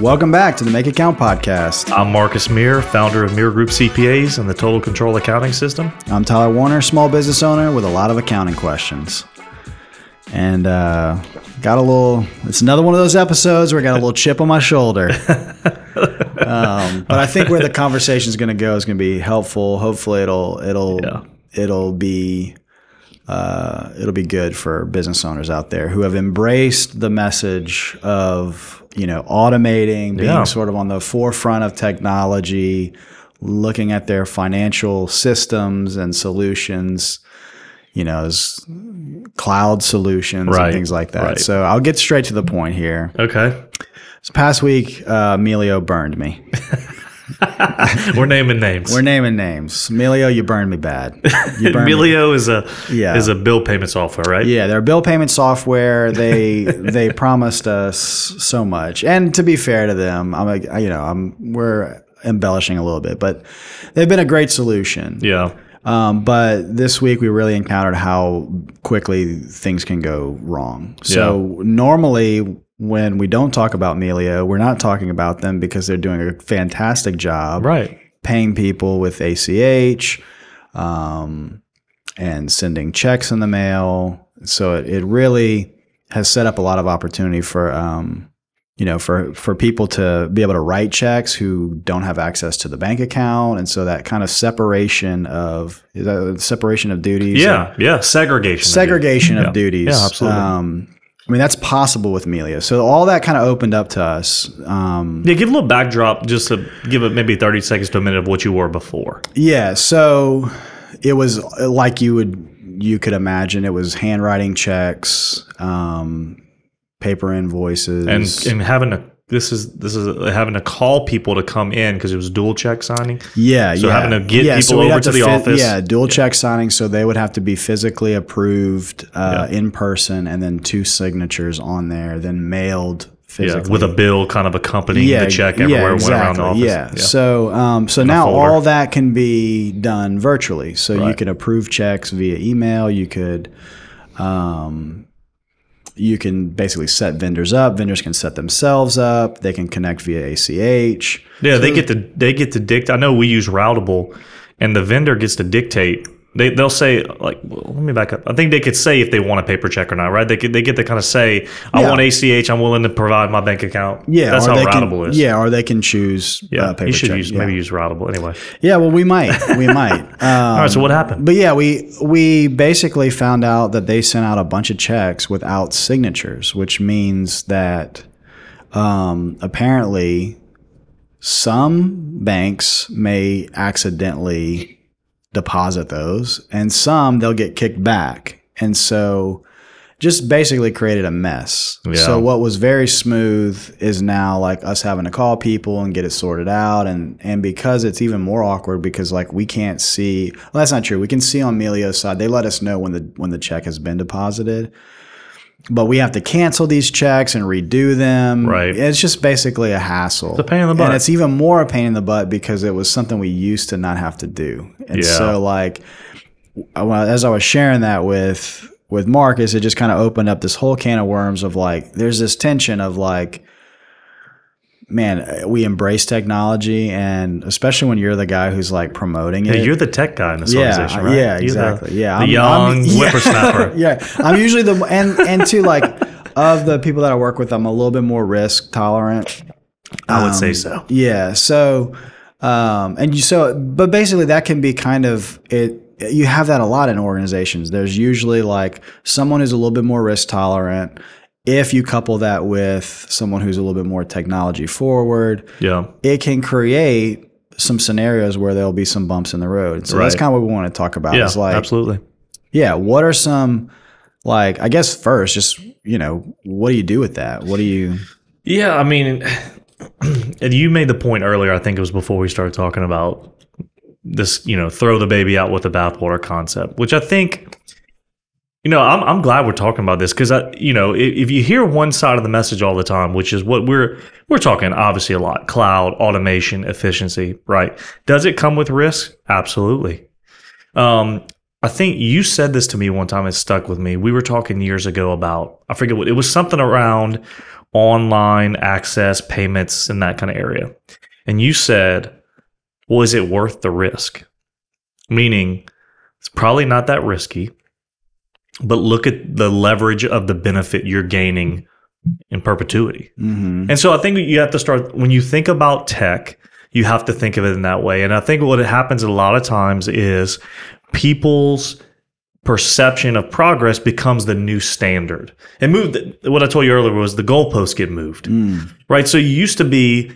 Welcome back to the Make Account podcast. I'm Marcus Mire, founder of Mire Group CPAs and the Total Control Accounting System. I'm Tyler Warner, small business owner with a lot of accounting questions. And uh, got a little, it's another one of those episodes where I got a little chip on my shoulder. um, but I think where the conversation is going to go is going to be helpful. Hopefully, it'll, it'll, Yeah. it'll be, uh, it'll be good for business owners out there who have embraced the message of, you know, automating, being Yeah. sort of on the forefront of technology, looking at their financial systems and solutions, you know, as cloud solutions Right, and things like that. right. So I'll get straight to the point here. Okay. This past week, uh, Melio burned me. We're naming names. We're naming names. Melio, you burned me bad. You burned me. Melio is a Yeah. is a bill payment software, right? Yeah, their bill payment software. They they promised us so much, and to be fair to them, I'm like, you know, I'm we're embellishing a little bit, but they've been a great solution. Yeah. Um, but this week we really encountered how quickly things can go wrong. So normally when we don't talk about Melio, we're not talking about them because they're doing a fantastic job Right. paying people with ACH um, and sending checks in the mail. So it, it really has set up a lot of opportunity for um, you know for for people to be able to write checks who don't have access to the bank account, and so that kind of separation of is that separation of duties, Yeah. Yeah. Segregation. segregation Yeah. of duties. Yeah, absolutely. Um, I mean that's possible with Melio. So all that kind of opened up to us. Um, Yeah, give a little backdrop just to give it maybe 30 seconds to a minute of what you were before. Yeah, so it was like you would you could imagine it was handwriting checks, um, paper invoices, And and having to this is this is having to call people to come in because it was dual check signing. yeah, so yeah. having to get yeah, people we'd over have to the fi- office. Yeah, dual check signing, so they would have to be physically approved uh, in person, and then two signatures on there, then mailed physically Yeah, with a bill kind of accompanying the check everywhere it went around the office. Yeah. So, um, so a now all that can be done virtually. So you Right. can approve checks via email. You could, um, you can basically set vendors up. Vendors can set themselves up. They can connect via ACH. Yeah, they get to they get to dictate. I know we use Routable, and the vendor gets to dictate. They they'll say like, well, let me back up. I think they could say if they want a paper check or not, right? They could, they get to kind of say, I Yeah. want ACH. I'm willing to provide my bank account. Yeah, that's how they Routable can, is. Yeah, or they can choose yeah. uh, paper you should check. use yeah. maybe use Routable anyway. Yeah, well, we might. We might. Um, All right. So what happened? But yeah, we we basically found out that they sent out a bunch of checks without signatures, which means that um, apparently some banks may accidentally deposit those, and some they'll get kicked back, and so just basically created a mess. Yeah. So what was very smooth is now like us having to call people and get it sorted out, and and because it's even more awkward because like we can't see. Well, that's not true. We can see on Melio's side. They let us know when the when the check has been deposited. But we have to cancel these checks and redo them. Right. It's just basically a hassle. It's a pain in the butt. And it's even more a pain in the butt because it was something we used to not have to do. And Yeah. so like uh, as I was sharing that with with Marcus, it just kind of opened up this whole can of worms of like, there's this tension of like, man, we embrace technology, and especially when you're the guy who's like promoting it. Yeah, you're the tech guy in this yeah, organization, right? yeah, You're the- exactly. yeah, the young whippersnapper. yeah, I'm usually the and and to like of the people that I work with, I'm a little bit more risk tolerant. I would say Um, so. Yeah. So, um, and you so, but basically that can be kind of it. You have that a lot in organizations. There's usually like someone who's a little bit more risk tolerant. If you couple that with someone who's a little bit more technology forward, Yeah. it can create some scenarios where there'll be some bumps in the road. So that's kind of what we want to talk about. Yeah. is like, absolutely. yeah, what are some like? I guess first, just you know, what do you do with that? What do you? Yeah, I mean, and you made the point earlier. I think it was before we started talking about this. You know, throw the baby out with the bathwater concept, which I think. You know, I'm I'm glad we're talking about this because I, you know, if, if you hear one side of the message all the time, which is what we're we're talking obviously a lot, cloud automation, efficiency, right? Does it come with risk? Absolutely. Um, I think you said this to me one time. It stuck with me. We were talking years ago about I forget what it was something around online access payments in that kind of area. And you said, was it worth the risk? Meaning, it's probably not that risky, but look at the leverage of the benefit you're gaining in perpetuity. Mm-hmm. And so I think you have to start when you think about tech, you have to think of it in that way. And I think what happens a lot of times is people's perception of progress becomes the new standard. And moved what I told you earlier was the goalposts get moved. Mm. Right? So you used to be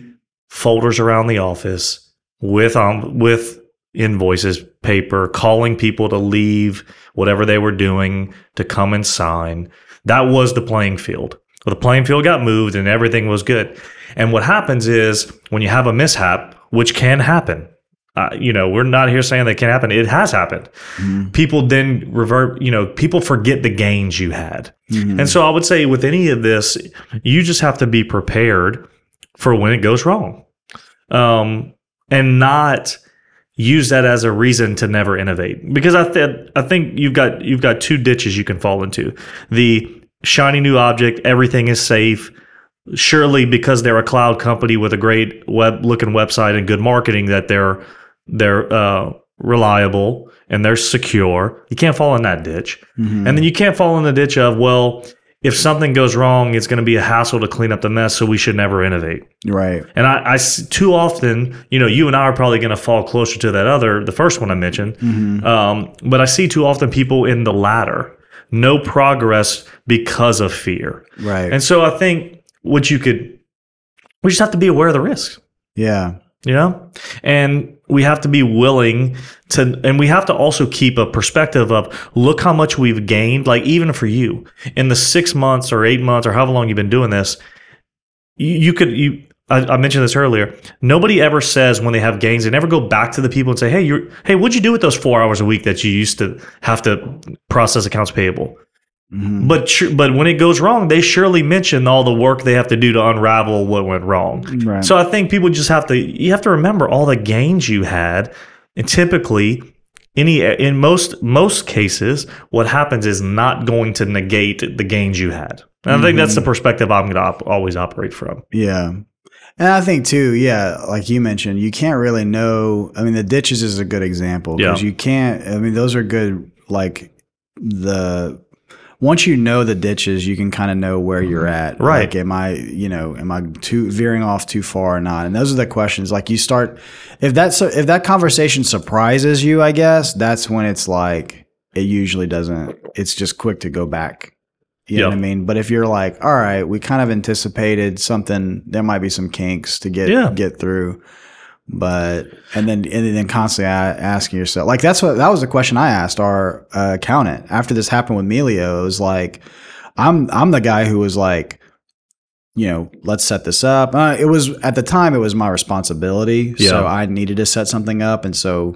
folders around the office with um with invoices, paper, calling people to leave whatever they were doing to come and sign. That was the playing field. Well, the playing field got moved and everything was good. And what happens is when you have a mishap, which can happen, uh, you know, we're not here saying that can happen. It has happened. Mhm. People then revert, you know, people forget the gains you had. Mhm. And so I would say with any of this, you just have to be prepared for when it goes wrong. Um, and not use that as a reason to never innovate. Because I th- I think you've got you've got two ditches you can fall into. The shiny new object, everything is safe. Surely because they're a cloud company with a great web looking website and good marketing that they're they're uh, reliable and they're secure. You can't fall in that ditch. Mhm. And then you can't fall in the ditch of, well, if something goes wrong, it's going to be a hassle to clean up the mess, so we should never innovate. right. And I too often, you know, you and I are probably going to fall closer to that other, the first one I mentioned. Mhm. Um, but I see too often people in the latter, no progress because of fear. Right. And so I think what you could, we just have to be aware of the risks yeah. You know and we have to be willing to and we have to also keep a perspective of look how much we've gained like even for you in the six months or eight months or however long you've been doing this you, you could you I, I mentioned this earlier. Nobody ever says when they have gains, they never go back to the people and say, "Hey, you're hey, what'd you do with those four hours a week that you used to have to process accounts payable?" Mhm. But su- but when it goes wrong, they surely mention all the work they have to do to unravel what went wrong. Right. So I think people just have to you have to remember all the gains you had, and typically any in most most cases, what happens is not going to negate the gains you had. And I think that's the perspective I'm going to op- always operate from. Yeah. And I think too, yeah, like you mentioned, you can't really know. I mean, the ditches is a good example because Yeah. you can't. I mean, those are good. Like the once you know the ditches, you can kind of know where mm-hmm. you're at. Right. Like, am I, you know, am I too veering off too far or not? And those are the questions. Like you start if that's if that conversation surprises you, I guess that's when it's like it usually doesn't. It's just quick to go back. You know Yeah. what I mean? But if you're like, all right, we kind of anticipated something, there might be some kinks to get Yeah. get through. But and then and then constantly asking yourself, like that's what that was the question I asked our uh, accountant after this happened with Melio. It was like, I'm I'm the guy who was like, you know, let's set this up. Uh, it was at the time it was my responsibility, Yeah. so I needed to set something up, and so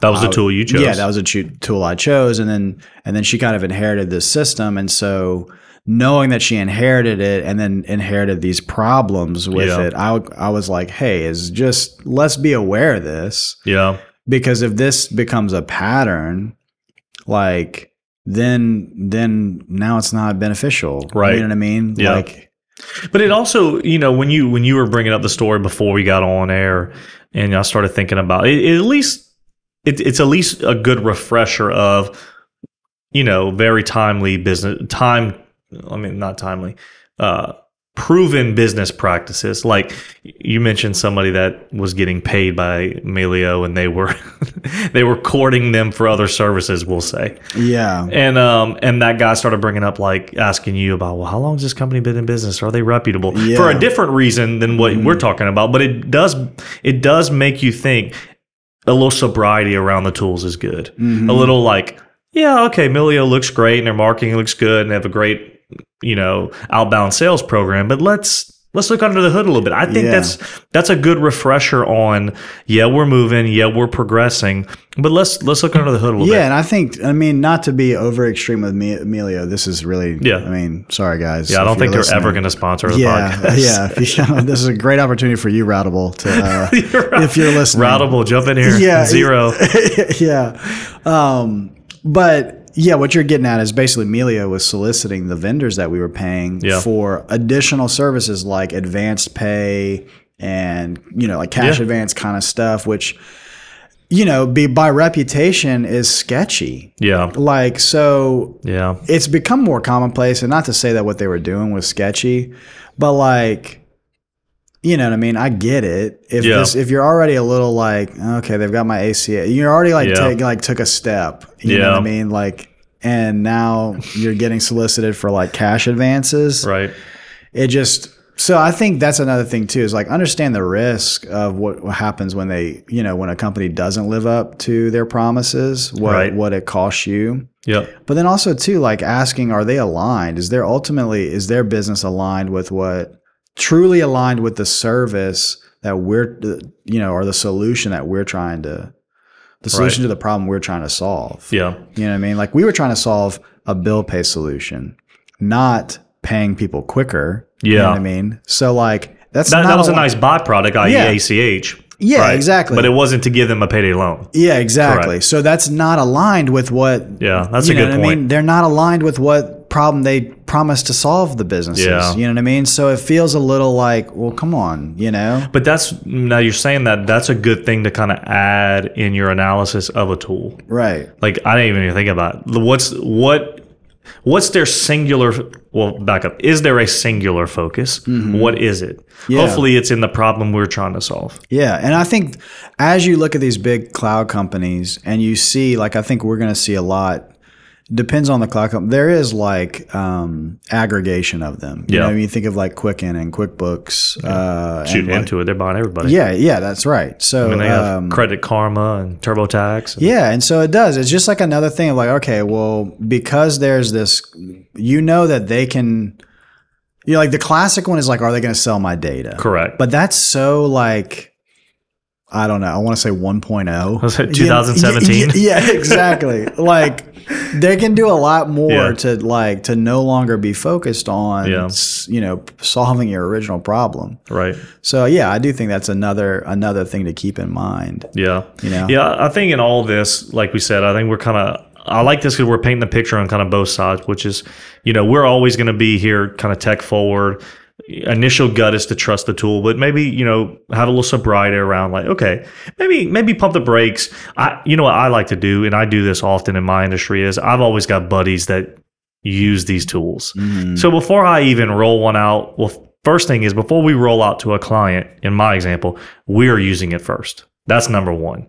That was the tool you chose. yeah, that was a tool I chose, and then and then she kind of inherited this system, and so knowing that she inherited it and then inherited these problems with Yeah. it, I was like, hey, is just let's be aware of this yeah. because if this becomes a pattern, like then then now it's not beneficial, Right. You know what I mean? Yeah. Like, But it also, you know, when you when you were bringing up the story before we got on air, and I started thinking about it, it at least it, it's at least a good refresher of, you know, very timely business time. I mean, not timely. Uh, proven business practices like you mentioned somebody that was getting paid by Melio and they were they were courting them for other services we'll say yeah, and um and that guy started bringing up like asking you about well how long has this company been in business are they reputable Yeah. for a different reason than what we're talking about but it does it does make you think a little sobriety around the tools is good Mhm. a little like yeah okay Melio looks great and their marketing looks good and they have a great you know outbound sales program but let's let's look under the hood a little bit i think Yeah. that's that's a good refresher on yeah we're moving yeah we're progressing but let's let's look under the hood a little yeah, bit and I think I mean not to be over extreme with me, Melio. This is really Yeah. I mean, sorry guys. Yeah, I don't think they're ever going to sponsor the yeah, podcast. yeah, yeah. This is a great opportunity for you, Routable, to uh, You're right. if you're listening. Routable, jump in here. Yeah, Zero. yeah. Um, but yeah, what you're getting at is basically Melio was soliciting the vendors that we were paying Yeah. for additional services like advanced pay and you know like cash Yeah. advance kind of stuff, which you know be by reputation is sketchy. Yeah. Like so, Yeah. it's become more commonplace, and not to say that what they were doing was sketchy, but like. You know what I mean? I get it. If Yeah. this, if you're already a little like, okay, they've got my ACH, you're already like Yeah. take, like took a step. You know what I mean? Like, and now you're getting solicited for like cash advances. Right. It just so I think that's another thing too is like understand the risk of what, what happens when they you know when a company doesn't live up to their promises, what Right. what it costs you. Yeah. But then also too, like asking, are they aligned? Is their ultimately is their business aligned with what truly aligned with the service that we're you know or the solution that we're trying to the solution to the problem we're trying to solve. Yeah. You know what I mean? Like we were trying to solve a bill pay solution, not paying people quicker. You know Yeah. what I mean? So like that's That, not that was a nice byproduct, i.e., Yeah. ACH. Yeah, right? exactly. But it wasn't to give them a payday loan. Yeah, exactly. So that's not aligned with what Yeah, that's a good point. I mean? They're not aligned with what problem they promised to solve the businesses. Yeah. You know what I mean? So it feels a little like, well, come on, you know? But that's now you're saying that that's a good thing to kind of add in your analysis of a tool. Right. Like I didn't even think about it. what's what what's their singular well back up is there a singular focus What is it Mm-hmm. Yeah. hopefully it's in the problem we're trying to solve Yeah. And I think as you look at these big cloud companies and you see, like, I think we're going to see a lot. Depends on the cloud company. There is like um, aggregation of them. You Yeah. know, you think of like Quicken and QuickBooks. Uh, shoot and like- Intuit they're buying everybody yeah, yeah, that's right. So I mean, they have um, Credit Karma and TurboTax and- Yeah, and so it does. It's just like another thing of like, okay, well, because there's this, you know that they can, you know, like the classic one is like, are they going to sell my data? correct But that's so like, I don't know. I want to say 1.0. Was it 2017? y- Yeah, exactly. like they can do a lot more Yeah. to like to no longer be focused on, Yeah. you know, solving your original problem. right So yeah, I do think that's another another thing to keep in mind. yeah You know. Yeah, I think in all this, like we said, I think we're kind of. I like this because we're painting the picture on kind of both sides, which is, you know, we're always going to be here, kind of tech forward. Initial gut is to trust the tool, but maybe you know have a little sobriety around, like okay, maybe maybe pump the brakes. I, you know, what I like to do, and I do this often in my industry, is I've always got buddies that use these tools. Mhm. So before I even roll one out, well, first thing is before we roll out to a client, in my example, we're using it first. That's number one.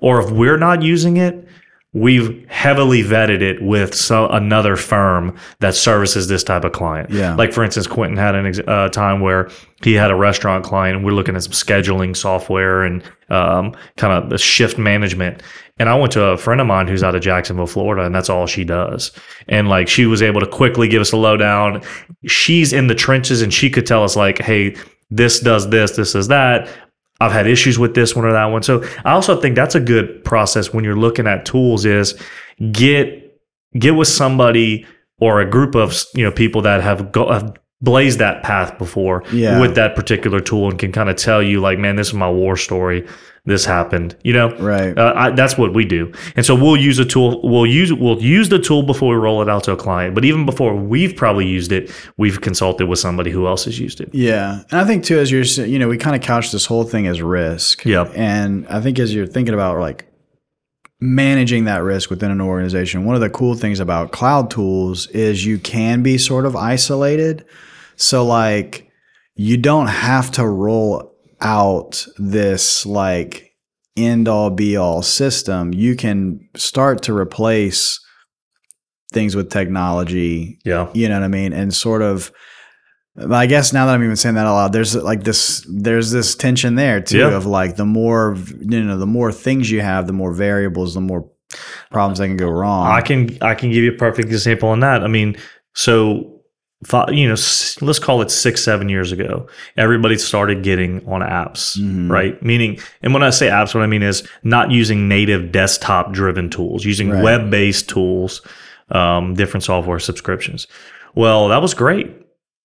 Or if we're not using it, we've heavily vetted it with so, another firm that services this type of client. Yeah. Like for instance, Quentin had a ex- uh, time where he had a restaurant client, and we're looking at some scheduling software and um, kind of the shift management. And I went to a friend of mine who's out of Jacksonville, Florida, and that's all she does. And like she was able to quickly give us a lowdown. She's in the trenches, and she could tell us like, "Hey, this does this, this does that." I've had issues with this one or that one. So I also think that's a good process when you're looking at tools is get get with somebody or a group of you know people that have, go, have blazed that path before Yeah. with that particular tool and can kind of tell you like, man, this is my war story. This happened. You know, Right. uh, I, that's what we do. And so we'll use a tool. We'll use we'll use the tool before we roll it out to a client. But even before we've probably used it, we've consulted with somebody who else has used it. Yeah, and I think too, as you're, you know, we kind of couch this whole thing as risk. Yeah. and I think as you're thinking about like managing that risk within an organization, one of the cool things about cloud tools is you can be sort of isolated. So like, you don't have to roll out this like end all be all system. You can start to replace things with technology Yeah. you know what I mean? And sort of, I guess now that I'm even saying that out loud, there's like this, there's this tension there too Yeah. of like the more, you know, the more things you have, the more variables, the more problems that can go wrong. I can I can give you a perfect example on that. I mean, so fi- you know, let's call it six seven years ago, everybody started getting on apps, Mhm. right? Meaning, and when I say apps, what I mean is not using native desktop driven tools, using Right. web based tools, um, different software subscriptions. Well, that was great.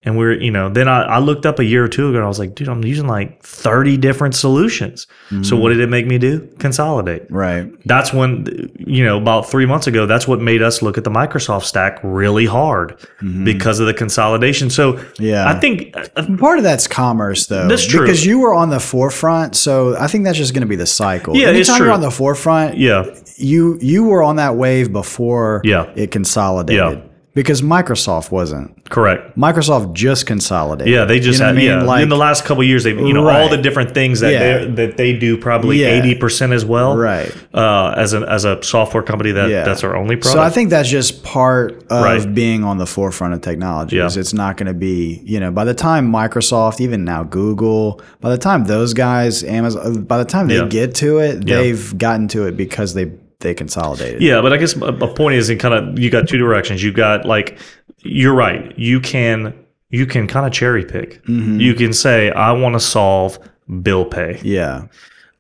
And we're, you know, then I, I looked up a year or two ago and I was like, dude, I'm using like 30 different solutions. So what did it make me do? Consolidate. Right. That's when, you know, about three months ago, that's what made us look at the Microsoft stack really hard because of the consolidation. So Mm-hmm. Yeah. I think uh, Part of that's commerce, though. That's true. Because you were on the forefront, so I think that's just going to be the cycle. Yeah, it's Anytime true. you're on the forefront, yeah, you you were on that wave before Yeah. it consolidated. Yeah. Because Microsoft wasn't. correct. Microsoft just consolidated. Yeah, they just You know had, I mean? yeah. Like, in the last couple of years, they've you know all the different things that Yeah. they that they do probably Yeah. eighty percent as well. Right. Uh, as a as a software company that Yeah. that's our only product. So I think that's just part of Right. being on the forefront of technology. Yeah. It's not going to be, you know, by the time Microsoft, even now Google, by the time those guys, Amazon, by the time they Yeah. get to it, Yeah. they've gotten to it because they they consolidated. Yeah, but I guess a, point is in kind of you got two directions. You got like you're right. You can you can kind of cherry pick. Mm-hmm. You can say I want to solve bill pay. Yeah.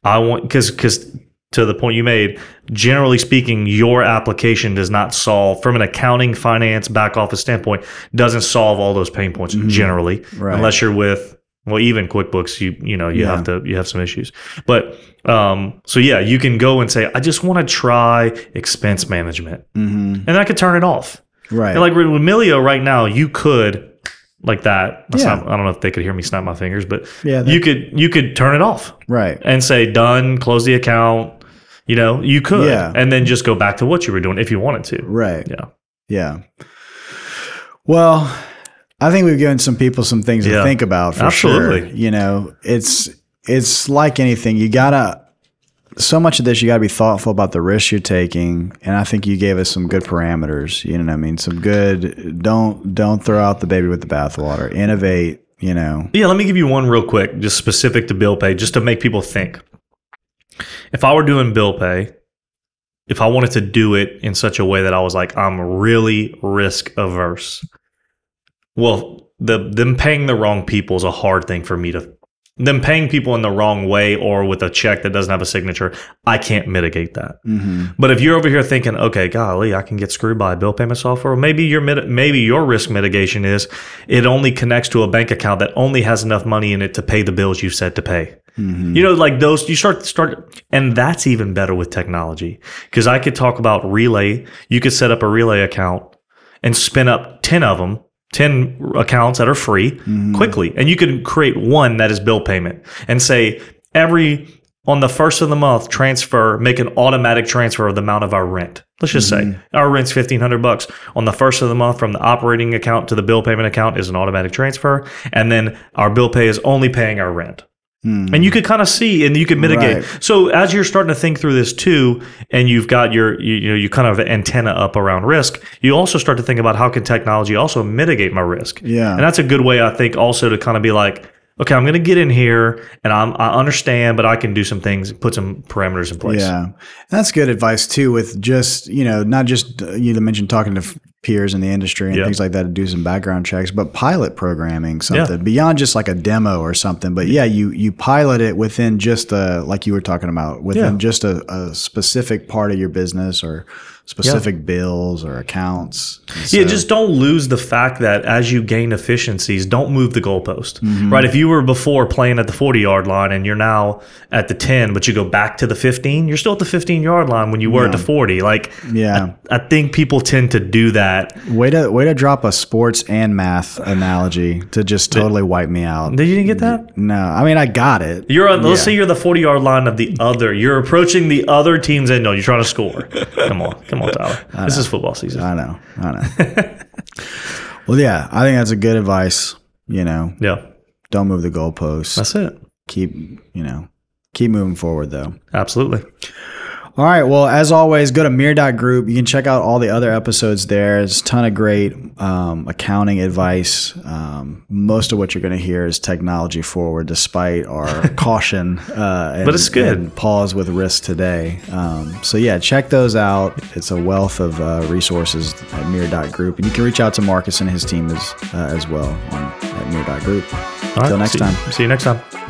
I want because because to the point you made, generally speaking, your application does not solve from an accounting, finance, back office standpoint doesn't solve all those pain points generally, Mm-hmm. Right. unless you're with well, even QuickBooks, you you know you Yeah. have to you have some issues, but um, so yeah, you can go and say I just want to try expense management, hmm and I could turn it off. Right. And like with Melio right now, you could like that. Yeah. not- I don't know if they could hear me snap my fingers, but Yeah, they- you could you could turn it off right. and say done, close the account. You know, you could, Yeah. and then just go back to what you were doing if you wanted to. Right. Yeah, Yeah. Well, I think we've given some people some things to think about for Absolutely. sure. You know, it's it's like anything. You gotta so much of this you gotta be thoughtful about the risks you're taking. And I think you gave us some good parameters. You know what I mean? Some good don't don't throw out the baby with the bathwater. Innovate, you know. yeah. Let me give you one real quick, just specific to bill pay, just to make people think. If I were doing bill pay, if I wanted to do it in such a way that I was like, I'm really risk averse. Well, the them paying the wrong people is a hard thing for me to. Them paying people in the wrong way or with a check that doesn't have a signature, I can't mitigate that. hmm But if you're over here thinking, okay, golly, I can get screwed by a bill payment software, maybe your maybe your risk mitigation is it only connects to a bank account that only has enough money in it to pay the bills you've said to pay. hmm You know, like those, you start start, and that's even better with technology because I could talk about Relay. You could set up a Relay account and spin up ten of them. 10 accounts that are free mm-hmm. quickly. And you can create one that is bill payment and say every on the first of the month transfer make an automatic transfer of the amount of our rent. Let's just say mm-hmm. our rent's 1500 bucks. On the first of the month from the operating account to the bill payment account is an automatic transfer. And then our bill pay is only paying our rent and you could kind of see and you could mitigate Right. so as you're starting to think through this too and you've got your you, you know you kind of antenna up around risk you also start to think about how can technology also mitigate my risk Yeah. and that's a good way i think also to kind of be like okay i'm going to get in here and I'm, i understand but i can do some things put some parameters in place Yeah, that's good advice too. With just you know, not just uh, you mentioned talking to f- peers in the industry and Yeah. things like that to do some background checks, but pilot programming something beyond just like a demo or something. But yeah, you you pilot it within just a like you were talking about within Yeah. just a, a specific part of your business or specific bills or accounts. And Yeah, just don't lose the fact that as you gain efficiencies, don't move the goalpost. Mm-hmm. Right? If you were before playing at the 40 yard line and you're now at the 10, but you go back to the 15, you're still at the 15 yard line when you were at the 40. Like, yeah. I think people tend to do that. Way to way to drop a sports and math analogy to just totally wipe me out. Did you get that? No, I mean I got it. You're on, let's Yeah. say you're the 40 yard line of the other. You're approaching the other team's end. No, you're trying to score. Come on. Come on, Tyler. This is football season. I know. I know. well, yeah, I think that's a good advice. You know, Yeah, don't move the goalposts. that's it. keep, you know, keep moving forward though. Absolutely. All right. Well, as always, go to Mire.group. You can check out all the other episodes there. There's a ton of great um, accounting advice. Um, most of what you're going to hear is technology forward, despite our caution. Uh, and, But it's good. pause with risk today. Um, so, yeah, check those out. It's a wealth of uh, resources at Mire.group. And you can reach out to Marcus and his team as, uh, as well on at Mire.group. All right, Until next see- time. See you next time.